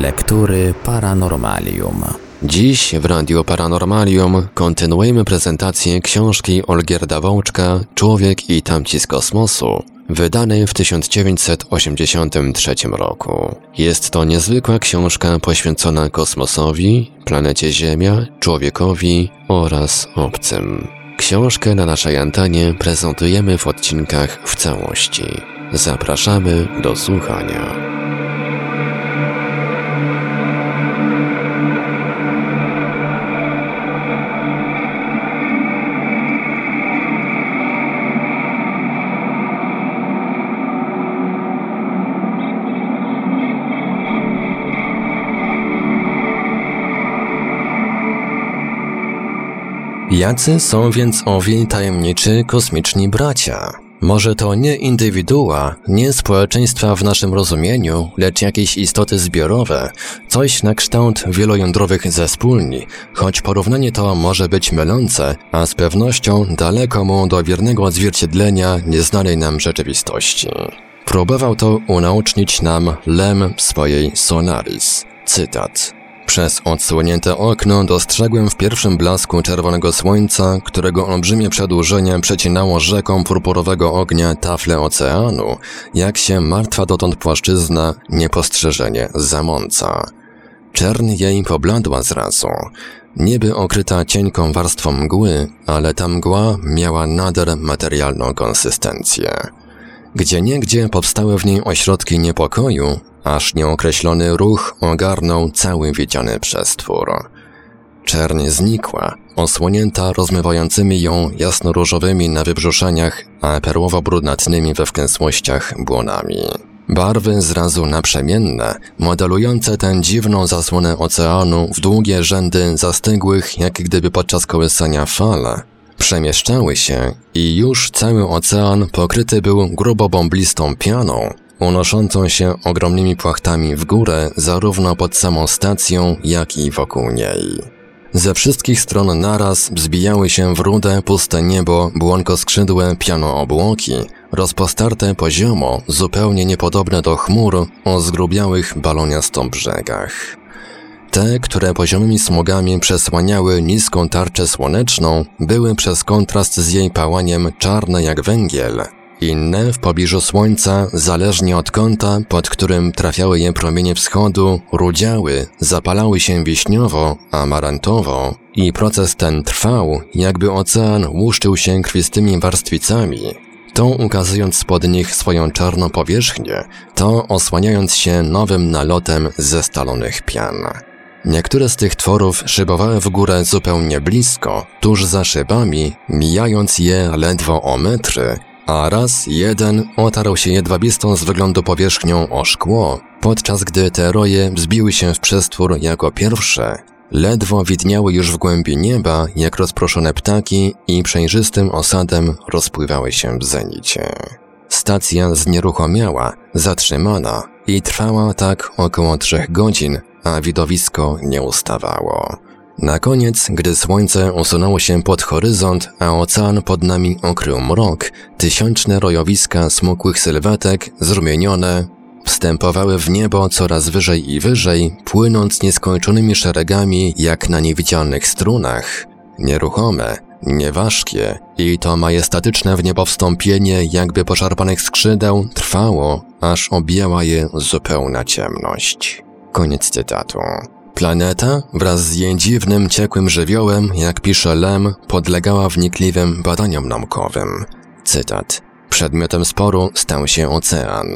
Lektury Paranormalium. Dziś w Radio Paranormalium kontynuujemy prezentację książki Olgierda Wączka Człowiek i tamci z kosmosu, wydanej w 1983 roku. Jest to niezwykła książka poświęcona kosmosowi, planecie Ziemia, człowiekowi oraz obcym. Książkę na naszej antenie prezentujemy w odcinkach w całości. Zapraszamy do słuchania. Jacy są więc owi tajemniczy kosmiczni bracia? Może to nie indywidua, nie społeczeństwa w naszym rozumieniu, lecz jakieś istoty zbiorowe, coś na kształt wielojądrowych zespólni, choć porównanie to może być mylące, a z pewnością daleko mu do wiernego odzwierciedlenia nieznanej nam rzeczywistości. Próbował to unaocznić nam Lem w swojej Solaris. Cytat. Przez odsłonięte okno dostrzegłem w pierwszym blasku czerwonego słońca, którego olbrzymie przedłużenie przecinało rzeką purpurowego ognia tafle oceanu, jak się martwa dotąd płaszczyzna niepostrzeżenie zamąca. Czern jej pobladła zrazu. Niby okryta cienką warstwą mgły, ale ta mgła miała nader materialną konsystencję. Gdzie niegdzie powstały w niej ośrodki niepokoju, aż nieokreślony ruch ogarnął cały widziany przestwór. Czerń znikła, osłonięta rozmywającymi ją jasno-różowymi na wybrzuszeniach, a perłowo-brudnatnymi we wklęsłościach błonami. Barwy zrazu naprzemienne, modelujące tę dziwną zasłonę oceanu w długie rzędy zastygłych, jak gdyby podczas kołysania fal, przemieszczały się i już cały ocean pokryty był grubo bąblistą pianą, unoszącą się ogromnymi płachtami w górę zarówno pod samą stacją, jak i wokół niej. Ze wszystkich stron naraz wzbijały się w rude, puste niebo błonkoskrzydłe piano-obłoki, rozpostarte poziomo, zupełnie niepodobne do chmur o zgrubiałych baloniasto brzegach. Te, które poziomymi smugami przesłaniały niską tarczę słoneczną, były przez kontrast z jej pałaniem czarne jak węgiel, inne w pobliżu Słońca, zależnie od kąta, pod którym trafiały je promienie wschodu, rudziały, zapalały się wiśniowo, amarantowo. I proces ten trwał, jakby ocean łuszczył się krwistymi warstwicami, to ukazując spod nich swoją czarną powierzchnię, to osłaniając się nowym nalotem zestalonych pian. Niektóre z tych tworów szybowały w górę zupełnie blisko, tuż za szybami, mijając je ledwo o metry, a raz jeden otarł się jedwabistą z wyglądu powierzchnią o szkło, podczas gdy te roje wzbiły się w przestwór jako pierwsze. Ledwo widniały już w głębi nieba, jak rozproszone ptaki i przejrzystym osadem rozpływały się w zenicie. Stacja znieruchomiała, zatrzymana i trwała tak około trzech godzin, a widowisko nie ustawało. Na koniec, gdy słońce usunęło się pod horyzont, a ocean pod nami okrył mrok, tysiączne rojowiska smukłych sylwetek, zrumienione, wstępowały w niebo coraz wyżej i wyżej, płynąc nieskończonymi szeregami jak na niewidzialnych strunach. Nieruchome, nieważkie i to majestatyczne w niebo wstąpienie jakby poszarpanych skrzydeł trwało, aż objęła je zupełna ciemność. Koniec cytatu. Planeta wraz z jej dziwnym, ciekłym żywiołem, jak pisze Lem, podlegała wnikliwym badaniom naukowym. Cytat. Przedmiotem sporu stał się ocean.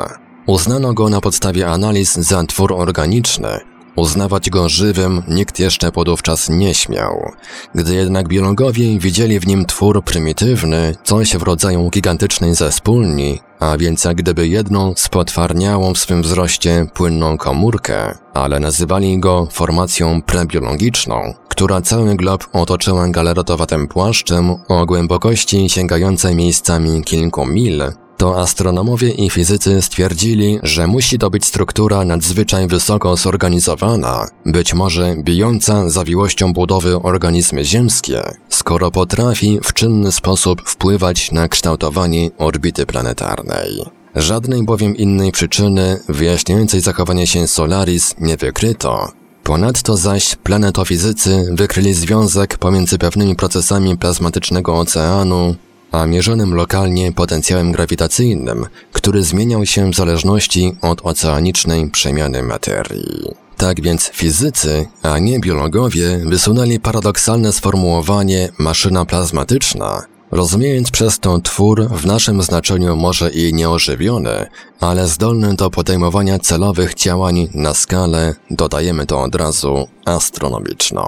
Uznano go na podstawie analiz za twór organiczny, Uznawać go żywym nikt jeszcze podówczas nie śmiał. Gdy jednak biologowie widzieli w nim twór prymitywny, coś w rodzaju gigantycznej zespólni, a więc jak gdyby jedną spotwarniałą w swym wzroście płynną komórkę, ale nazywali go formacją prebiologiczną, która cały glob otoczyła galaretowatym płaszczem o głębokości sięgającej miejscami kilku mil, to astronomowie i fizycy stwierdzili, że musi to być struktura nadzwyczaj wysoko zorganizowana, być może bijąca zawiłością budowy organizmy ziemskie, skoro potrafi w czynny sposób wpływać na kształtowanie orbity planetarnej. Żadnej bowiem innej przyczyny wyjaśniającej zachowanie się Solaris nie wykryto. Ponadto zaś planetofizycy wykryli związek pomiędzy pewnymi procesami plazmatycznego oceanu a mierzonym lokalnie potencjałem grawitacyjnym, który zmieniał się w zależności od oceanicznej przemiany materii. Tak więc fizycy, a nie biologowie, wysunęli paradoksalne sformułowanie maszyna plazmatyczna, rozumiejąc przez to twór w naszym znaczeniu może i nieożywiony, ale zdolny do podejmowania celowych działań na skalę, dodajemy to od razu, astronomiczną.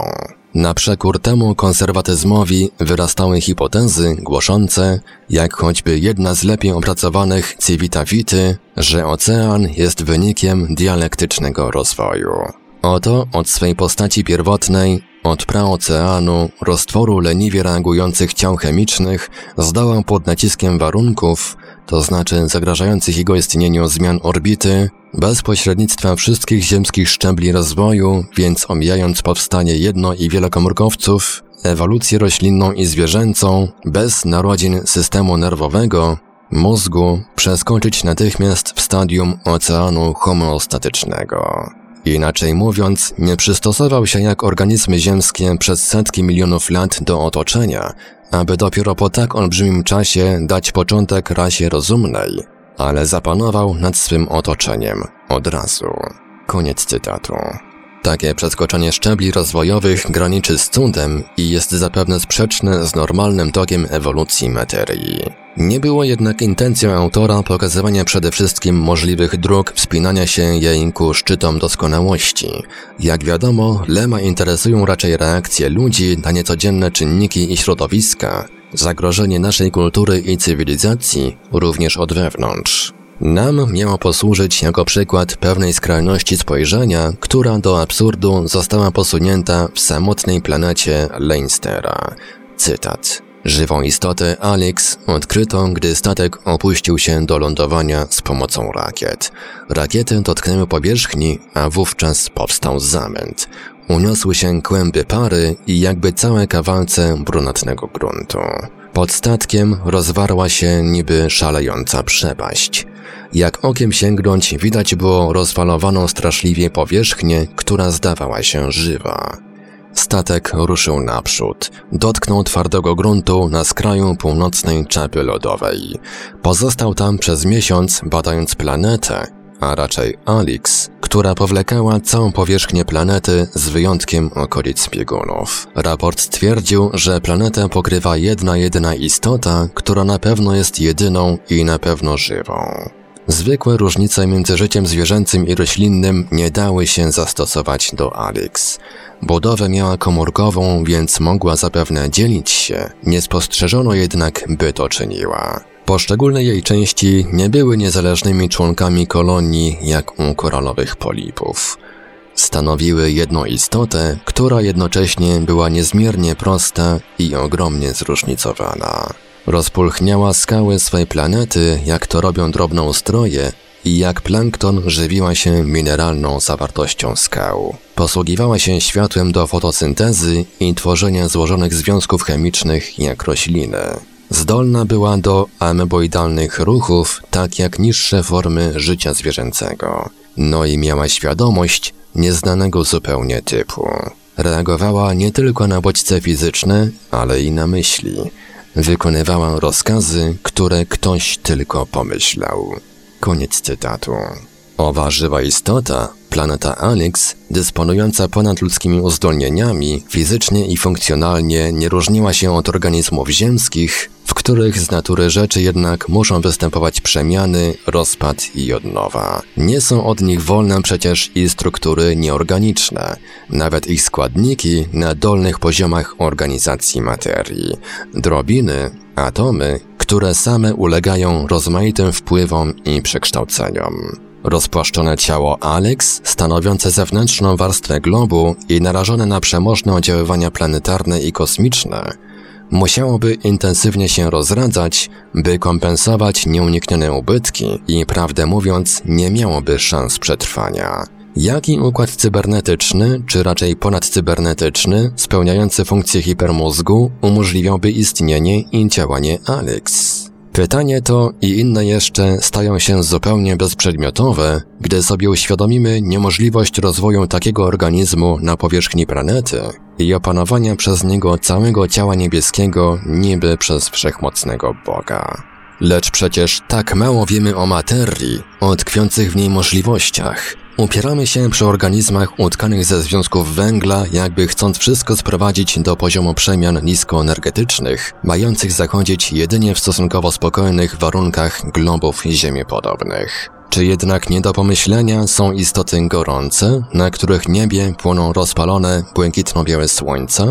Na przekór temu konserwatyzmowi wyrastały hipotezy głoszące, jak choćby jedna z lepiej opracowanych Civita Vity, że ocean jest wynikiem dialektycznego rozwoju. Oto od swej postaci pierwotnej, od praoceanu, roztworu leniwie reagujących ciał chemicznych, zdołał pod naciskiem warunków, to znaczy zagrażających jego istnieniu zmian orbity, bez pośrednictwa wszystkich ziemskich szczebli rozwoju, więc omijając powstanie jedno- i wielokomórkowców, ewolucję roślinną i zwierzęcą, bez narodzin systemu nerwowego, mózgu, przeskoczyć natychmiast w stadium oceanu homeostatycznego. Inaczej mówiąc, nie przystosował się jak organizmy ziemskie przez setki milionów lat do otoczenia, aby dopiero po tak olbrzymim czasie dać początek rasie rozumnej, ale zapanował nad swym otoczeniem od razu. Koniec cytatu. Takie przeskoczenie szczebli rozwojowych graniczy z cudem i jest zapewne sprzeczne z normalnym tokiem ewolucji materii. Nie było jednak intencją autora pokazywania przede wszystkim możliwych dróg wspinania się jej ku szczytom doskonałości. Jak wiadomo, Lema interesują raczej reakcje ludzi na niecodzienne czynniki i środowiska, zagrożenie naszej kultury i cywilizacji również od wewnątrz. Nam miało posłużyć jako przykład pewnej skrajności spojrzenia, która do absurdu została posunięta w samotnej planecie Leinstera. Cytat. Żywą istotę Alex odkryto, gdy statek opuścił się do lądowania z pomocą rakiet. Rakiety dotknęły powierzchni, a wówczas powstał zamęt. Uniosły się kłęby pary i jakby całe kawalce brunatnego gruntu. Pod statkiem rozwarła się niby szalejąca przepaść. Jak okiem sięgnąć, widać było rozfalowaną straszliwie powierzchnię, która zdawała się żywa. Statek ruszył naprzód. Dotknął twardego gruntu na skraju północnej czapy lodowej. Pozostał tam przez miesiąc, badając planetę, a raczej Alix, która powlekała całą powierzchnię planety z wyjątkiem okolic biegunów. Raport stwierdził, że planetę pokrywa jedna jedyna istota, która na pewno jest jedyną i na pewno żywą. Zwykłe różnice między życiem zwierzęcym i roślinnym nie dały się zastosować do Alix. Budowę miała komórkową, więc mogła zapewne dzielić się, nie spostrzeżono jednak, by to czyniła. Poszczególne jej części nie były niezależnymi członkami kolonii jak u koralowych polipów. Stanowiły jedną istotę, która jednocześnie była niezmiernie prosta i ogromnie zróżnicowana. Rozpulchniała skały swej planety, jak to robią drobnoustroje, i jak plankton żywiła się mineralną zawartością skał. Posługiwała się światłem do fotosyntezy i tworzenia złożonych związków chemicznych jak rośliny. Zdolna była do ameboidalnych ruchów, tak jak niższe formy życia zwierzęcego. No i miała świadomość nieznanego zupełnie typu. Reagowała nie tylko na bodźce fizyczne, ale i na myśli. Wykonywała rozkazy, które ktoś tylko pomyślał. Koniec cytatu. Owa żywa istota, planeta Alex, dysponująca ponadludzkimi uzdolnieniami, fizycznie i funkcjonalnie nie różniła się od organizmów ziemskich, których z natury rzeczy jednak muszą występować przemiany, rozpad i odnowa. Nie są od nich wolne przecież i struktury nieorganiczne, nawet ich składniki na dolnych poziomach organizacji materii. Drobiny, atomy, które same ulegają rozmaitym wpływom i przekształceniom. Rozpłaszczone ciało Alex, stanowiące zewnętrzną warstwę globu i narażone na przemożne oddziaływania planetarne i kosmiczne, musiałoby intensywnie się rozradzać, by kompensować nieuniknione ubytki i prawdę mówiąc nie miałoby szans przetrwania. Jaki układ cybernetyczny, czy raczej ponadcybernetyczny, spełniający funkcję hipermózgu, umożliwiałby istnienie i działanie Alex? Pytanie to i inne jeszcze stają się zupełnie bezprzedmiotowe, gdy sobie uświadomimy niemożliwość rozwoju takiego organizmu na powierzchni planety i opanowania przez niego całego ciała niebieskiego niby przez wszechmocnego Boga. Lecz przecież tak mało wiemy o materii, o tkwiących w niej możliwościach. Upieramy się przy organizmach utkanych ze związków węgla, jakby chcąc wszystko sprowadzić do poziomu przemian niskoenergetycznych, mających zachodzić jedynie w stosunkowo spokojnych warunkach globów ziemiepodobnych. Czy jednak nie do pomyślenia są istoty gorące, na których niebie płoną rozpalone błękitno-białe słońca,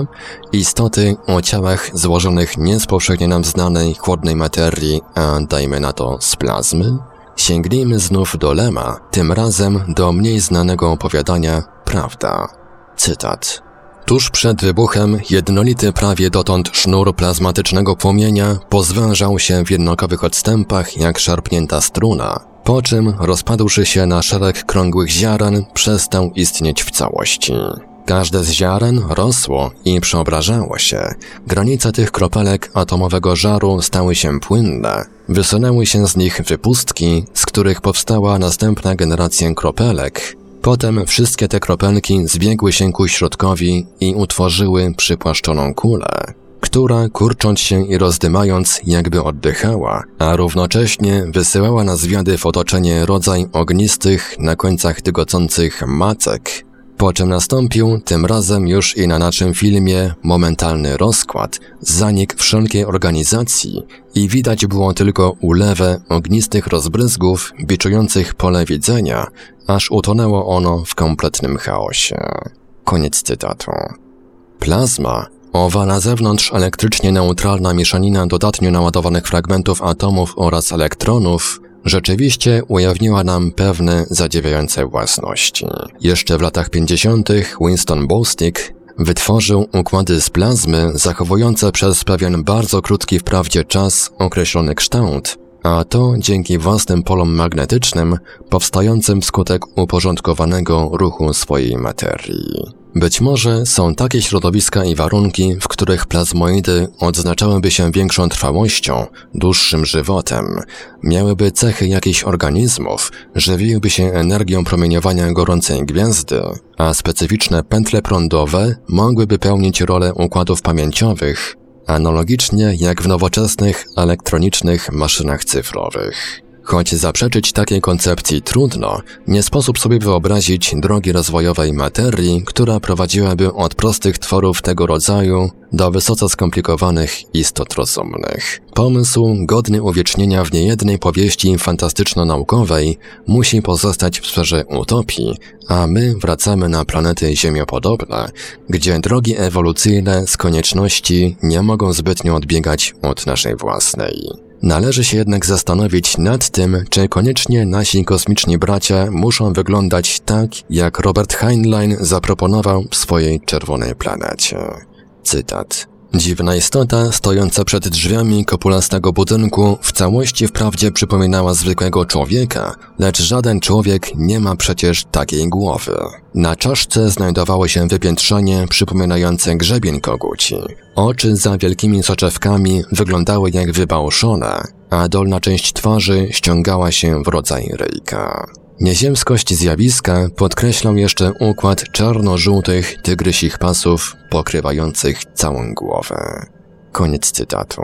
istoty o ciałach złożonych nie z powszechnie nam znanej chłodnej materii, a dajmy na to z plazmy? Sięgnijmy znów do Lema, tym razem do mniej znanego opowiadania Prawda. Cytat. Tuż przed wybuchem jednolity prawie dotąd sznur plazmatycznego płomienia pozwężał się w jednokowych odstępach jak szarpnięta struna, po czym rozpadłszy się na szereg krągłych ziaren, przestał istnieć w całości. Każde z ziaren rosło i przeobrażało się. Granice tych kropelek atomowego żaru stały się płynne. Wysunęły się z nich wypustki, z których powstała następna generacja kropelek. Potem wszystkie te kropelki zbiegły się ku środkowi i utworzyły przypłaszczoną kulę która, kurcząc się i rozdymając, jakby oddychała, a równocześnie wysyłała na zwiady w otoczenie rodzaj ognistych, na końcach tygocących macek, po czym nastąpił, tym razem już i na naszym filmie, momentalny rozkład, zanik wszelkiej organizacji i widać było tylko ulewę ognistych rozbryzgów biczujących pole widzenia, aż utonęło ono w kompletnym chaosie. Koniec cytatu. Plazma, owa na zewnątrz elektrycznie neutralna mieszanina dodatnio naładowanych fragmentów atomów oraz elektronów, rzeczywiście ujawniła nam pewne zadziwiające własności. Jeszcze w latach 50. Winston Bostick wytworzył układy z plazmy zachowujące przez pewien bardzo krótki wprawdzie czas określony kształt, a to dzięki własnym polom magnetycznym powstającym wskutek uporządkowanego ruchu swojej materii. Być może są takie środowiska i warunki, w których plazmoidy odznaczałyby się większą trwałością, dłuższym żywotem, miałyby cechy jakichś organizmów, żywiłyby się energią promieniowania gorącej gwiazdy, a specyficzne pętle prądowe mogłyby pełnić rolę układów pamięciowych, analogicznie jak w nowoczesnych elektronicznych maszynach cyfrowych. Choć zaprzeczyć takiej koncepcji trudno, nie sposób sobie wyobrazić drogi rozwojowej materii, która prowadziłaby od prostych tworów tego rodzaju do wysoce skomplikowanych istot rozumnych. Pomysł, godny uwiecznienia w niejednej powieści fantastyczno-naukowej, musi pozostać w sferze utopii, a my wracamy na planety ziemiopodobne, gdzie drogi ewolucyjne z konieczności nie mogą zbytnio odbiegać od naszej własnej. Należy się jednak zastanowić nad tym, czy koniecznie nasi kosmiczni bracia muszą wyglądać tak, jak Robert Heinlein zaproponował w swojej czerwonej planecie. Cytat. Dziwna istota, stojąca przed drzwiami kopulastego budynku, w całości wprawdzie przypominała zwykłego człowieka, lecz żaden człowiek nie ma przecież takiej głowy. Na czaszce znajdowało się wypiętrzenie przypominające grzebień koguci. Oczy za wielkimi soczewkami wyglądały jak wybałszone, a dolna część twarzy ściągała się w rodzaj ryjka. Nieziemskość zjawiska podkreślał jeszcze układ czarno-żółtych tygrysich pasów pokrywających całą głowę. Koniec cytatu.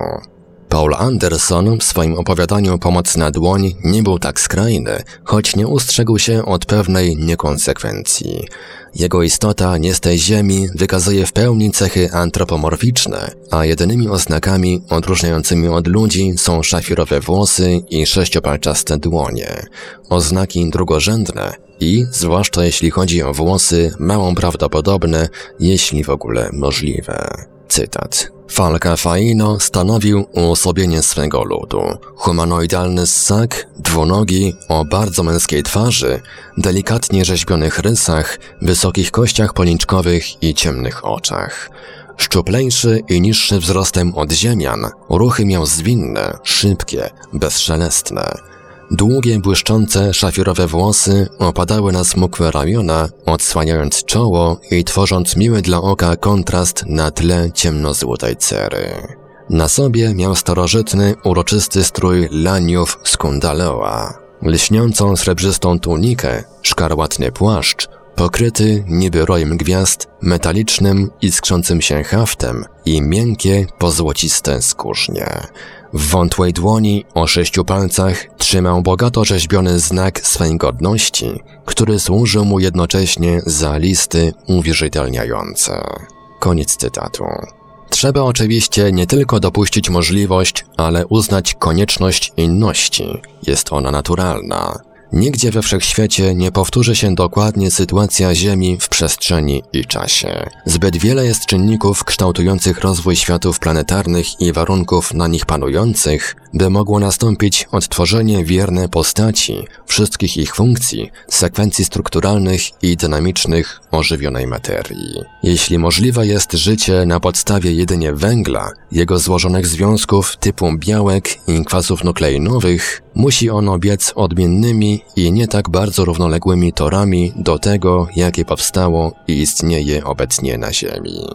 Paul Anderson w swoim opowiadaniu Pomoc na dłoń nie był tak skrajny, choć nie ustrzegł się od pewnej niekonsekwencji. Jego istota nie z tej ziemi wykazuje w pełni cechy antropomorficzne, a jedynymi oznakami odróżniającymi od ludzi są szafirowe włosy i sześciopalczaste dłonie. Oznaki drugorzędne i, zwłaszcza jeśli chodzi o włosy, mało prawdopodobne, jeśli w ogóle możliwe. Cytat. Falka Faino stanowił uosobienie swego ludu. Humanoidalny ssak, dwunogi, o bardzo męskiej twarzy, delikatnie rzeźbionych rysach, wysokich kościach policzkowych i ciemnych oczach. Szczuplejszy i niższy wzrostem od ziemian, ruchy miał zwinne, szybkie, bezszelestne. Długie, błyszczące, szafirowe włosy opadały na smukłe ramiona, odsłaniając czoło i tworząc miły dla oka kontrast na tle ciemno-złotej cery. Na sobie miał starożytny, uroczysty strój laniów skundaleoa, lśniącą srebrzystą tunikę, szkarłatny płaszcz, pokryty niby rojem gwiazd, metalicznym, iskrzącym się haftem i miękkie, pozłociste skórznie. W wątłej dłoni o sześciu palcach trzymał bogato rzeźbiony znak swej godności, który służył mu jednocześnie za listy uwierzytelniające. Koniec cytatu. Trzeba oczywiście nie tylko dopuścić możliwość, ale uznać konieczność inności. Jest ona naturalna. Nigdzie we wszechświecie nie powtórzy się dokładnie sytuacja Ziemi w przestrzeni i czasie. Zbyt wiele jest czynników kształtujących rozwój światów planetarnych i warunków na nich panujących, by mogło nastąpić odtworzenie wierne postaci, wszystkich ich funkcji, sekwencji strukturalnych i dynamicznych ożywionej materii. Jeśli możliwe jest życie na podstawie jedynie węgla, jego złożonych związków typu białek i kwasów nukleinowych, musi ono biec odmiennymi i nie tak bardzo równoległymi torami do tego, jakie powstało i istnieje obecnie na Ziemi.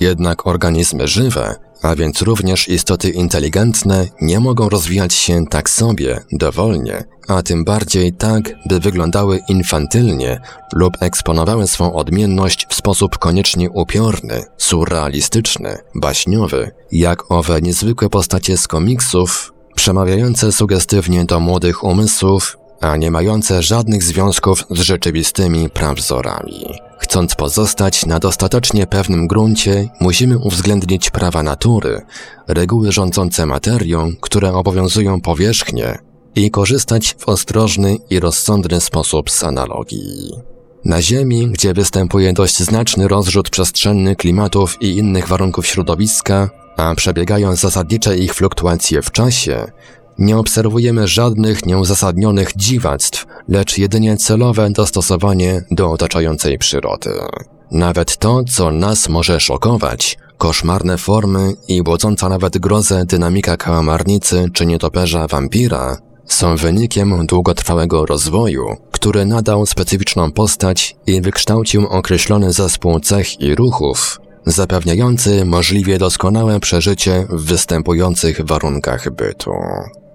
Jednak organizmy żywe a więc również istoty inteligentne nie mogą rozwijać się tak sobie, dowolnie, a tym bardziej tak, by wyglądały infantylnie lub eksponowały swą odmienność w sposób koniecznie upiorny, surrealistyczny, baśniowy, jak owe niezwykłe postacie z komiksów, przemawiające sugestywnie do młodych umysłów, a nie mające żadnych związków z rzeczywistymi prawzorami. Chcąc pozostać na dostatecznie pewnym gruncie, musimy uwzględnić prawa natury, reguły rządzące materią, które obowiązują powierzchnię i korzystać w ostrożny i rozsądny sposób z analogii. Na Ziemi, gdzie występuje dość znaczny rozrzut przestrzenny klimatów i innych warunków środowiska, a przebiegają zasadnicze ich fluktuacje w czasie, nie obserwujemy żadnych nieuzasadnionych dziwactw, lecz jedynie celowe dostosowanie do otaczającej przyrody. Nawet to, co nas może szokować, koszmarne formy i budząca nawet grozę dynamika kałamarnicy czy nietoperza wampira, są wynikiem długotrwałego rozwoju, który nadał specyficzną postać i wykształcił określony zespół cech i ruchów, zapewniający możliwie doskonałe przeżycie w występujących warunkach bytu.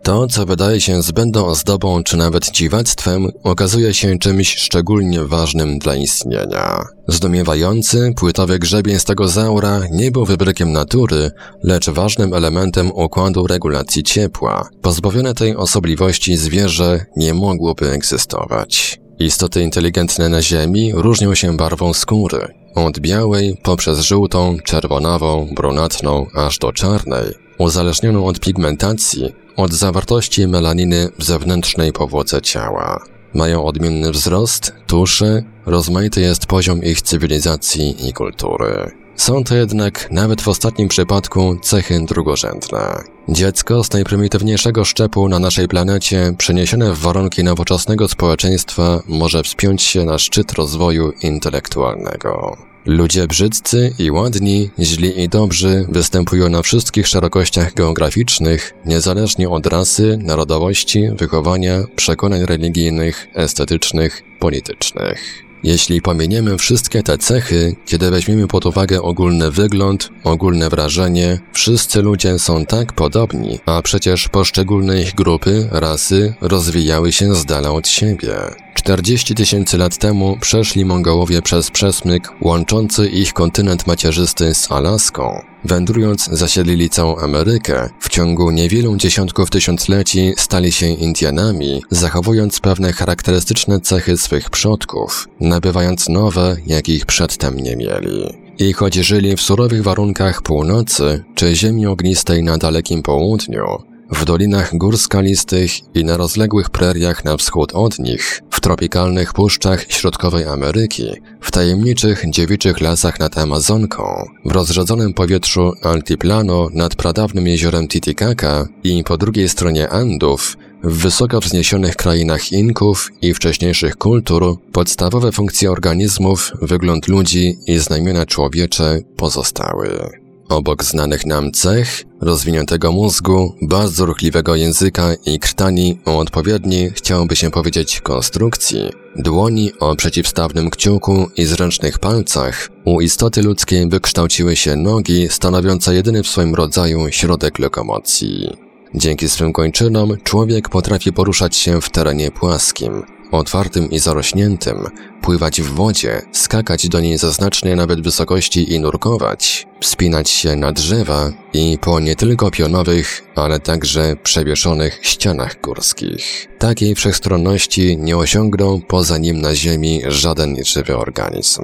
To, co wydaje się zbędną ozdobą czy nawet dziwactwem, okazuje się czymś szczególnie ważnym dla istnienia. Zdumiewający, płytowy grzebień stegozaura nie był wybrykiem natury, lecz ważnym elementem układu regulacji ciepła. Pozbawione tej osobliwości zwierzę nie mogłoby egzystować. Istoty inteligentne na Ziemi różnią się barwą skóry. Od białej poprzez żółtą, czerwonawą, brunatną aż do czarnej, uzależnioną od pigmentacji, od zawartości melaniny w zewnętrznej powłoce ciała. Mają odmienny wzrost, tuszy, rozmaity jest poziom ich cywilizacji i kultury. Są to jednak, nawet w ostatnim przypadku, cechy drugorzędne. Dziecko z najprymitywniejszego szczepu na naszej planecie, przeniesione w warunki nowoczesnego społeczeństwa, może wspiąć się na szczyt rozwoju intelektualnego. Ludzie brzydcy i ładni, źli i dobrzy występują na wszystkich szerokościach geograficznych, niezależnie od rasy, narodowości, wychowania, przekonań religijnych, estetycznych, politycznych. Jeśli pominiemy wszystkie te cechy, kiedy weźmiemy pod uwagę ogólny wygląd, ogólne wrażenie, wszyscy ludzie są tak podobni, a przecież poszczególne ich grupy, rasy rozwijały się z dala od siebie. 40 tysięcy lat temu przeszli Mongołowie przez przesmyk łączący ich kontynent macierzysty z Alaską. Wędrując zasiedlili całą Amerykę, w ciągu niewielu dziesiątków tysiącleci stali się Indianami, zachowując pewne charakterystyczne cechy swych przodków, nabywając nowe, jakich przedtem nie mieli. I choć żyli w surowych warunkach północy czy ziemi ognistej na dalekim południu, w dolinach gór skalistych i na rozległych preriach na wschód od nich, w tropikalnych puszczach środkowej Ameryki, w tajemniczych dziewiczych lasach nad Amazonką, w rozrzedzonym powietrzu Altiplano nad pradawnym jeziorem Titicaca i po drugiej stronie Andów, w wysoko wzniesionych krainach Inków i wcześniejszych kultur podstawowe funkcje organizmów, wygląd ludzi i znamiona człowiecze pozostały. Obok znanych nam cech, rozwiniętego mózgu, bardzo ruchliwego języka i krtani o odpowiedniej, chciałoby się powiedzieć, konstrukcji, dłoni o przeciwstawnym kciuku i zręcznych palcach, u istoty ludzkiej wykształciły się nogi stanowiące jedyny w swoim rodzaju środek lokomocji. Dzięki swym kończynom człowiek potrafi poruszać się w terenie płaskim, otwartym i zarośniętym, pływać w wodzie, skakać do niej ze znacznej nawet wysokości i nurkować, wspinać się na drzewa i po nie tylko pionowych, ale także przewieszonych ścianach górskich. Takiej wszechstronności nie osiągnął poza nim na ziemi żaden żywy organizm.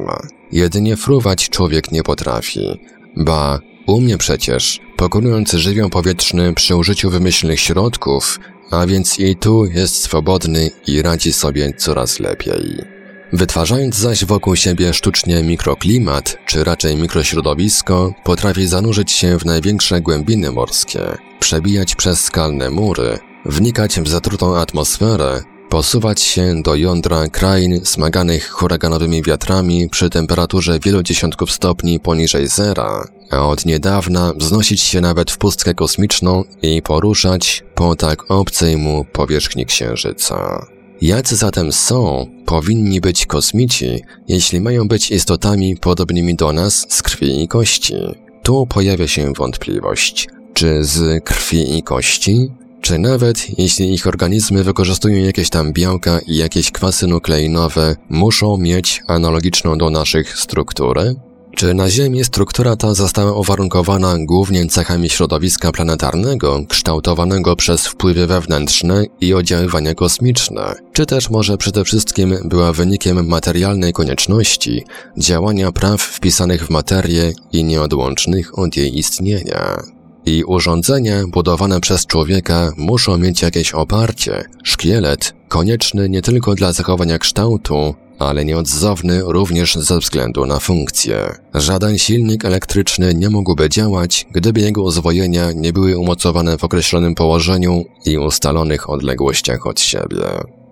Jedynie fruwać człowiek nie potrafi, ba, umie przecież, pokonując żywioł powietrzny przy użyciu wymyślnych środków, a więc i tu jest swobodny i radzi sobie coraz lepiej. Wytwarzając zaś wokół siebie sztucznie mikroklimat, czy raczej mikrośrodowisko, potrafi zanurzyć się w największe głębiny morskie, przebijać przez skalne mury, wnikać w zatrutą atmosferę, posuwać się do jądra krain smaganych huraganowymi wiatrami przy temperaturze wielu dziesiątków stopni poniżej zera, a od niedawna wznosić się nawet w pustkę kosmiczną i poruszać po tak obcej mu powierzchni Księżyca. Jacy zatem są, powinni być kosmici, jeśli mają być istotami podobnymi do nas z krwi i kości? Tu pojawia się wątpliwość. Czy z krwi i kości? Czy nawet jeśli ich organizmy wykorzystują jakieś tam białka i jakieś kwasy nukleinowe, muszą mieć analogiczną do naszych strukturę? Czy na Ziemi struktura ta została uwarunkowana głównie cechami środowiska planetarnego, kształtowanego przez wpływy wewnętrzne i oddziaływania kosmiczne, czy też może przede wszystkim była wynikiem materialnej konieczności działania praw wpisanych w materię i nieodłącznych od jej istnienia? I urządzenia budowane przez człowieka muszą mieć jakieś oparcie, szkielet, konieczny nie tylko dla zachowania kształtu, ale nieodzowny również ze względu na funkcję. Żaden silnik elektryczny nie mógłby działać, gdyby jego uzwojenia nie były umocowane w określonym położeniu i ustalonych odległościach od siebie.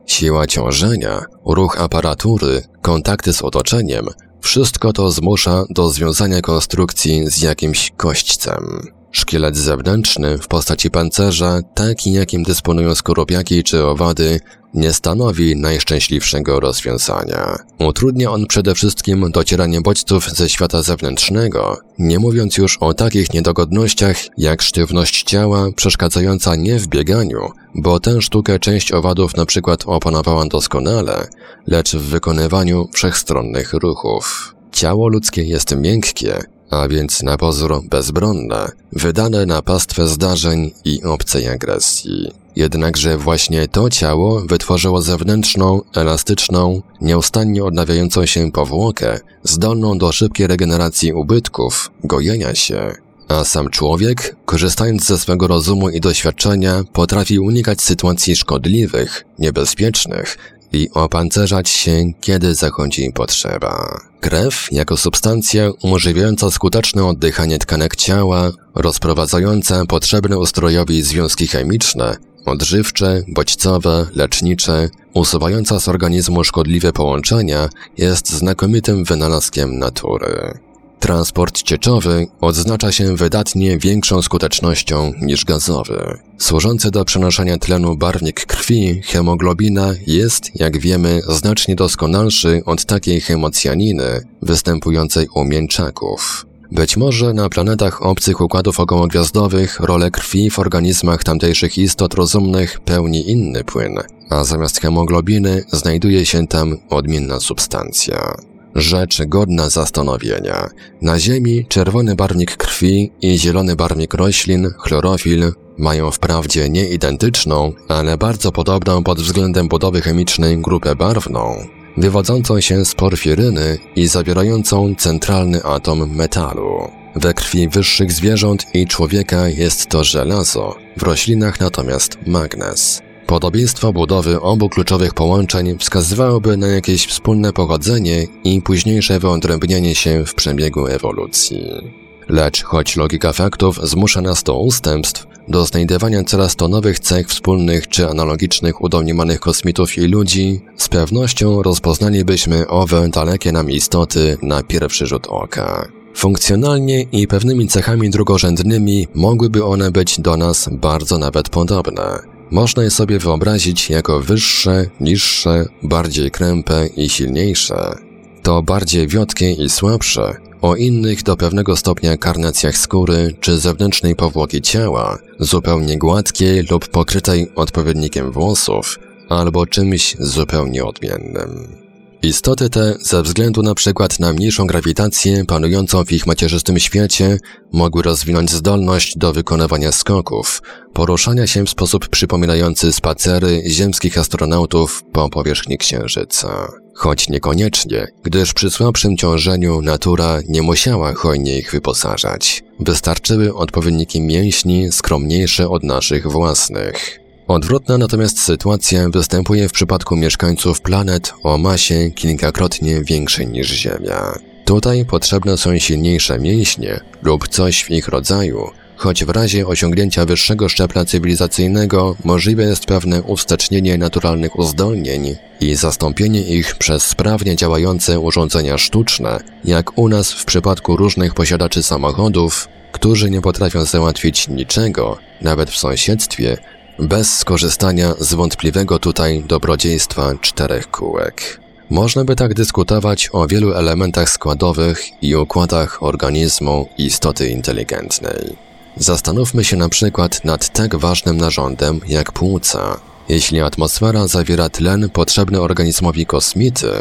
Siła ciążenia, ruch aparatury, kontakty z otoczeniem, wszystko to zmusza do związania konstrukcji z jakimś kośćcem. Szkielet zewnętrzny w postaci pancerza, taki jakim dysponują skorupiaki czy owady, nie stanowi najszczęśliwszego rozwiązania. Utrudnia on przede wszystkim docieranie bodźców ze świata zewnętrznego, nie mówiąc już o takich niedogodnościach jak sztywność ciała przeszkadzająca nie w bieganiu, bo tę sztukę część owadów na przykład opanowała doskonale, lecz w wykonywaniu wszechstronnych ruchów. Ciało ludzkie jest miękkie, a więc na pozór bezbronne, wydane na pastwę zdarzeń i obcej agresji. Jednakże właśnie to ciało wytworzyło zewnętrzną, elastyczną, nieustannie odnawiającą się powłokę, zdolną do szybkiej regeneracji ubytków, gojenia się. A sam człowiek, korzystając ze swego rozumu i doświadczenia, potrafi unikać sytuacji szkodliwych, niebezpiecznych i opancerzać się, kiedy zachodzi potrzeba. Krew, jako substancja umożliwiająca skuteczne oddychanie tkanek ciała, rozprowadzająca potrzebne ustrojowi związki chemiczne, odżywcze, bodźcowe, lecznicze, usuwająca z organizmu szkodliwe połączenia, jest znakomitym wynalazkiem natury. Transport cieczowy odznacza się wydatnie większą skutecznością niż gazowy. Służący do przenoszenia tlenu barwnik krwi, hemoglobina, jest, jak wiemy, znacznie doskonalszy od takiej hemocjaniny występującej u mięczaków. Być może na planetach obcych układów okołogwiazdowych rolę krwi w organizmach tamtejszych istot rozumnych pełni inny płyn, a zamiast hemoglobiny znajduje się tam odmienna substancja. Rzecz godna zastanowienia. Na Ziemi czerwony barwnik krwi i zielony barwnik roślin, chlorofil, mają wprawdzie nie identyczną, ale bardzo podobną pod względem budowy chemicznej grupę barwną, wywodzącą się z porfiryny i zawierającą centralny atom metalu. We krwi wyższych zwierząt i człowieka jest to żelazo, w roślinach natomiast magnez. Podobieństwo budowy obu kluczowych połączeń wskazywałoby na jakieś wspólne pochodzenie i późniejsze wyodrębnienie się w przebiegu ewolucji. Lecz choć logika faktów zmusza nas do ustępstw, do znajdywania coraz to nowych cech wspólnych czy analogicznych u domniemanych kosmitów i ludzi, z pewnością rozpoznalibyśmy owe dalekie nam istoty na pierwszy rzut oka. Funkcjonalnie i pewnymi cechami drugorzędnymi mogłyby one być do nas bardzo nawet podobne. Można je sobie wyobrazić jako wyższe, niższe, bardziej krępe i silniejsze. To bardziej wiotkie i słabsze, o innych do pewnego stopnia karnacjach skóry czy zewnętrznej powłoki ciała, zupełnie gładkiej lub pokrytej odpowiednikiem włosów, albo czymś zupełnie odmiennym. Istoty te, ze względu na przykład na mniejszą grawitację panującą w ich macierzystym świecie, mogły rozwinąć zdolność do wykonywania skoków, poruszania się w sposób przypominający spacery ziemskich astronautów po powierzchni Księżyca. Choć niekoniecznie, gdyż przy słabszym ciążeniu natura nie musiała hojnie ich wyposażać. Wystarczyły odpowiedniki mięśni skromniejsze od naszych własnych. Odwrotna natomiast sytuacja występuje w przypadku mieszkańców planet o masie kilkakrotnie większej niż Ziemia. Tutaj potrzebne są silniejsze mięśnie lub coś w ich rodzaju, choć w razie osiągnięcia wyższego szczepla cywilizacyjnego możliwe jest pewne uwstecznienie naturalnych uzdolnień i zastąpienie ich przez sprawnie działające urządzenia sztuczne, jak u nas w przypadku różnych posiadaczy samochodów, którzy nie potrafią załatwić niczego, nawet w sąsiedztwie, bez skorzystania z wątpliwego tutaj dobrodziejstwa czterech kółek. Można by tak dyskutować o wielu elementach składowych i układach organizmu istoty inteligentnej. Zastanówmy się na przykład nad tak ważnym narządem jak płuca. Jeśli atmosfera zawiera tlen potrzebny organizmowi kosmity,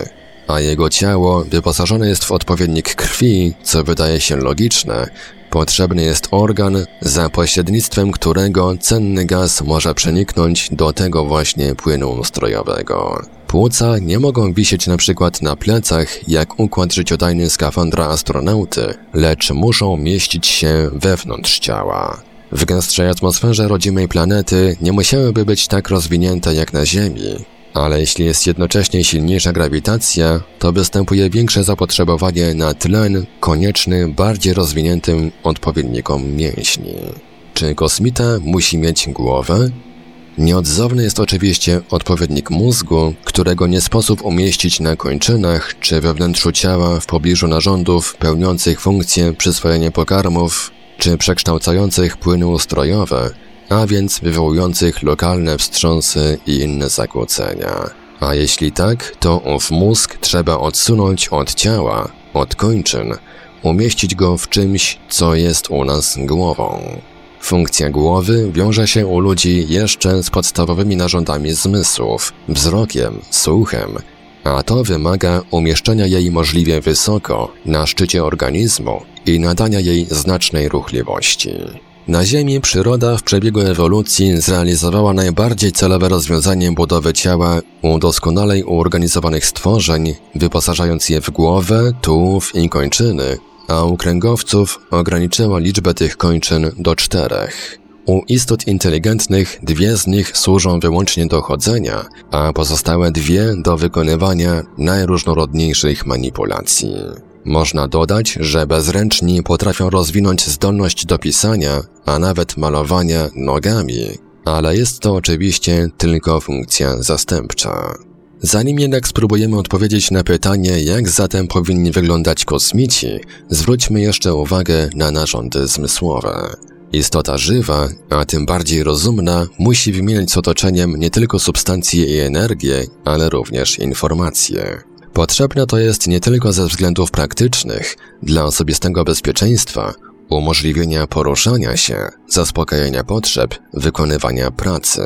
a jego ciało wyposażone jest w odpowiednik krwi, co wydaje się logiczne, Potrzebny jest organ, za pośrednictwem którego cenny gaz może przeniknąć do tego właśnie płynu ustrojowego. Płuca nie mogą wisieć na przykład na plecach jak układ życiodajny skafandra astronauty, lecz muszą mieścić się wewnątrz ciała. W gęstszej atmosferze rodzimej planety nie musiałyby być tak rozwinięte jak na Ziemi, ale jeśli jest jednocześnie silniejsza grawitacja, to występuje większe zapotrzebowanie na tlen konieczny bardziej rozwiniętym odpowiednikom mięśni. Czy kosmita musi mieć głowę? Nieodzowny jest oczywiście odpowiednik mózgu, którego nie sposób umieścić na kończynach czy we wnętrzu ciała w pobliżu narządów pełniących funkcję przyswojenia pokarmów czy przekształcających płyny ustrojowe, a więc wywołujących lokalne wstrząsy i inne zakłócenia. A jeśli tak, to ów mózg trzeba odsunąć od ciała, od kończyn, umieścić go w czymś, co jest u nas głową. Funkcja głowy wiąże się u ludzi jeszcze z podstawowymi narządami zmysłów, wzrokiem, słuchem, a to wymaga umieszczenia jej możliwie wysoko, na szczycie organizmu i nadania jej znacznej ruchliwości. Na Ziemi przyroda w przebiegu ewolucji zrealizowała najbardziej celowe rozwiązanie budowy ciała u doskonalej uorganizowanych stworzeń, wyposażając je w głowę, tułów i kończyny, a u kręgowców ograniczyła liczbę tych kończyn do czterech. U istot inteligentnych dwie z nich służą wyłącznie do chodzenia, a pozostałe dwie do wykonywania najróżnorodniejszych manipulacji. Można dodać, że bezręczni potrafią rozwinąć zdolność do pisania, a nawet malowania nogami, ale jest to oczywiście tylko funkcja zastępcza. Zanim jednak spróbujemy odpowiedzieć na pytanie, jak zatem powinni wyglądać kosmici, zwróćmy jeszcze uwagę na narządy zmysłowe. Istota żywa, a tym bardziej rozumna, musi wymieniać z otoczeniem nie tylko substancje i energię, ale również informacje. Potrzebne to jest nie tylko ze względów praktycznych, dla osobistego bezpieczeństwa, umożliwienia poruszania się, zaspokajania potrzeb, wykonywania pracy.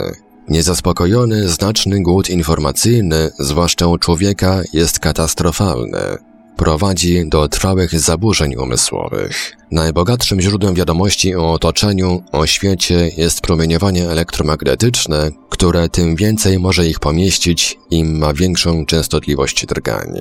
Niezaspokojony, znaczny głód informacyjny, zwłaszcza u człowieka, jest katastrofalny prowadzi do trwałych zaburzeń umysłowych. Najbogatszym źródłem wiadomości o otoczeniu, o świecie jest promieniowanie elektromagnetyczne, które tym więcej może ich pomieścić, im ma większą częstotliwość drgań.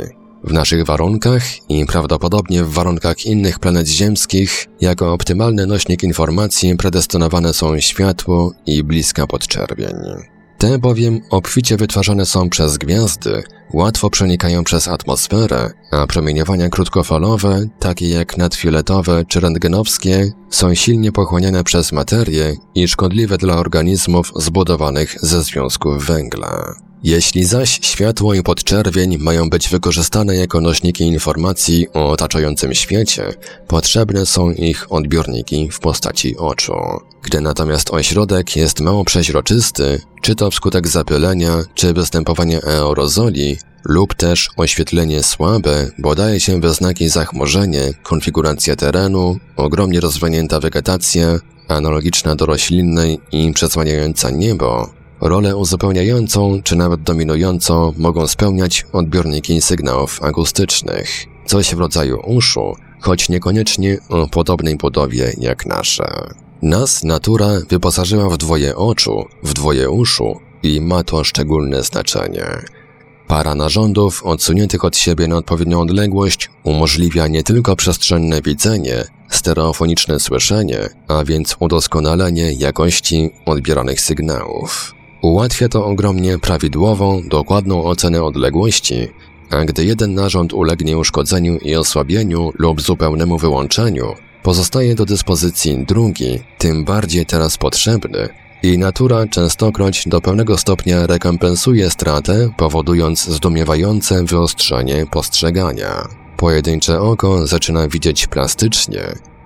W naszych warunkach i prawdopodobnie w warunkach innych planet ziemskich, jako optymalny nośnik informacji predestynowane są światło i bliska podczerwień. Te bowiem obficie wytwarzane są przez gwiazdy, łatwo przenikają przez atmosferę, a promieniowania krótkofalowe, takie jak nadfioletowe czy rentgenowskie, są silnie pochłaniane przez materię i szkodliwe dla organizmów zbudowanych ze związków węgla. Jeśli zaś światło i podczerwień mają być wykorzystane jako nośniki informacji o otaczającym świecie, potrzebne są ich odbiorniki w postaci oczu. Gdy natomiast ośrodek jest mało przeźroczysty, czy to wskutek zapylenia, czy występowania aerozoli, lub też oświetlenie słabe, bo daje się we znaki zachmurzenie, konfiguracja terenu, ogromnie rozwinięta wegetacja, analogiczna do roślinnej i przesłaniająca niebo, rolę uzupełniającą czy nawet dominującą mogą spełniać odbiorniki sygnałów akustycznych, coś w rodzaju uszu, choć niekoniecznie o podobnej budowie jak nasze. Nas natura wyposażyła w dwoje oczu, w dwoje uszu i ma to szczególne znaczenie. Para narządów odsuniętych od siebie na odpowiednią odległość umożliwia nie tylko przestrzenne widzenie, stereofoniczne słyszenie, a więc udoskonalenie jakości odbieranych sygnałów. Ułatwia to ogromnie prawidłową, dokładną ocenę odległości, a gdy jeden narząd ulegnie uszkodzeniu i osłabieniu lub zupełnemu wyłączeniu, pozostaje do dyspozycji drugi, tym bardziej teraz potrzebny, i natura częstokroć do pewnego stopnia rekompensuje stratę, powodując zdumiewające wyostrzenie postrzegania. Pojedyncze oko zaczyna widzieć plastycznie,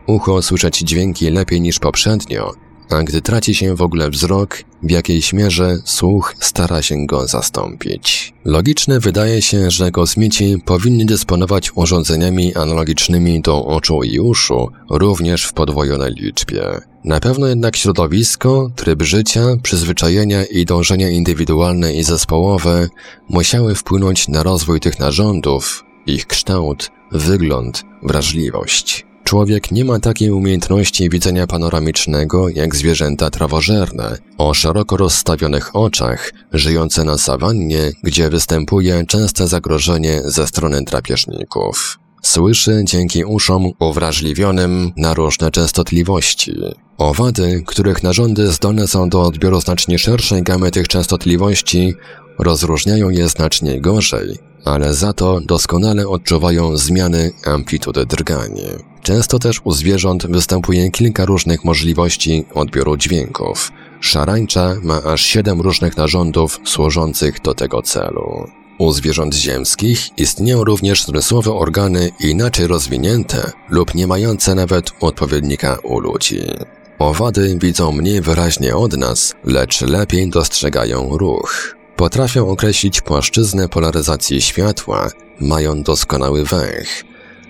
ucho słyszeć dźwięki lepiej niż poprzednio, a gdy traci się w ogóle wzrok, w jakiejś mierze słuch stara się go zastąpić. Logiczne wydaje się, że kosmici powinni dysponować urządzeniami analogicznymi do oczu i uszu, również w podwojonej liczbie. Na pewno jednak środowisko, tryb życia, przyzwyczajenia i dążenia indywidualne i zespołowe musiały wpłynąć na rozwój tych narządów, ich kształt, wygląd, wrażliwość. Człowiek nie ma takiej umiejętności widzenia panoramicznego jak zwierzęta trawożerne, o szeroko rozstawionych oczach, żyjące na sawannie, gdzie występuje częste zagrożenie ze strony drapieżników. Słyszy dzięki uszom uwrażliwionym na różne częstotliwości. Owady, których narządy zdolne są do odbioru znacznie szerszej gamy tych częstotliwości, rozróżniają je znacznie gorzej, ale za to doskonale odczuwają zmiany amplitudy drgania. Często też u zwierząt występuje kilka różnych możliwości odbioru dźwięków. Szarańcza ma aż siedem różnych narządów służących do tego celu. U zwierząt ziemskich istnieją również zmysłowe organy inaczej rozwinięte lub nie mające nawet odpowiednika u ludzi. Owady widzą mniej wyraźnie od nas, lecz lepiej dostrzegają ruch. Potrafią określić płaszczyznę polaryzacji światła, mają doskonały węch.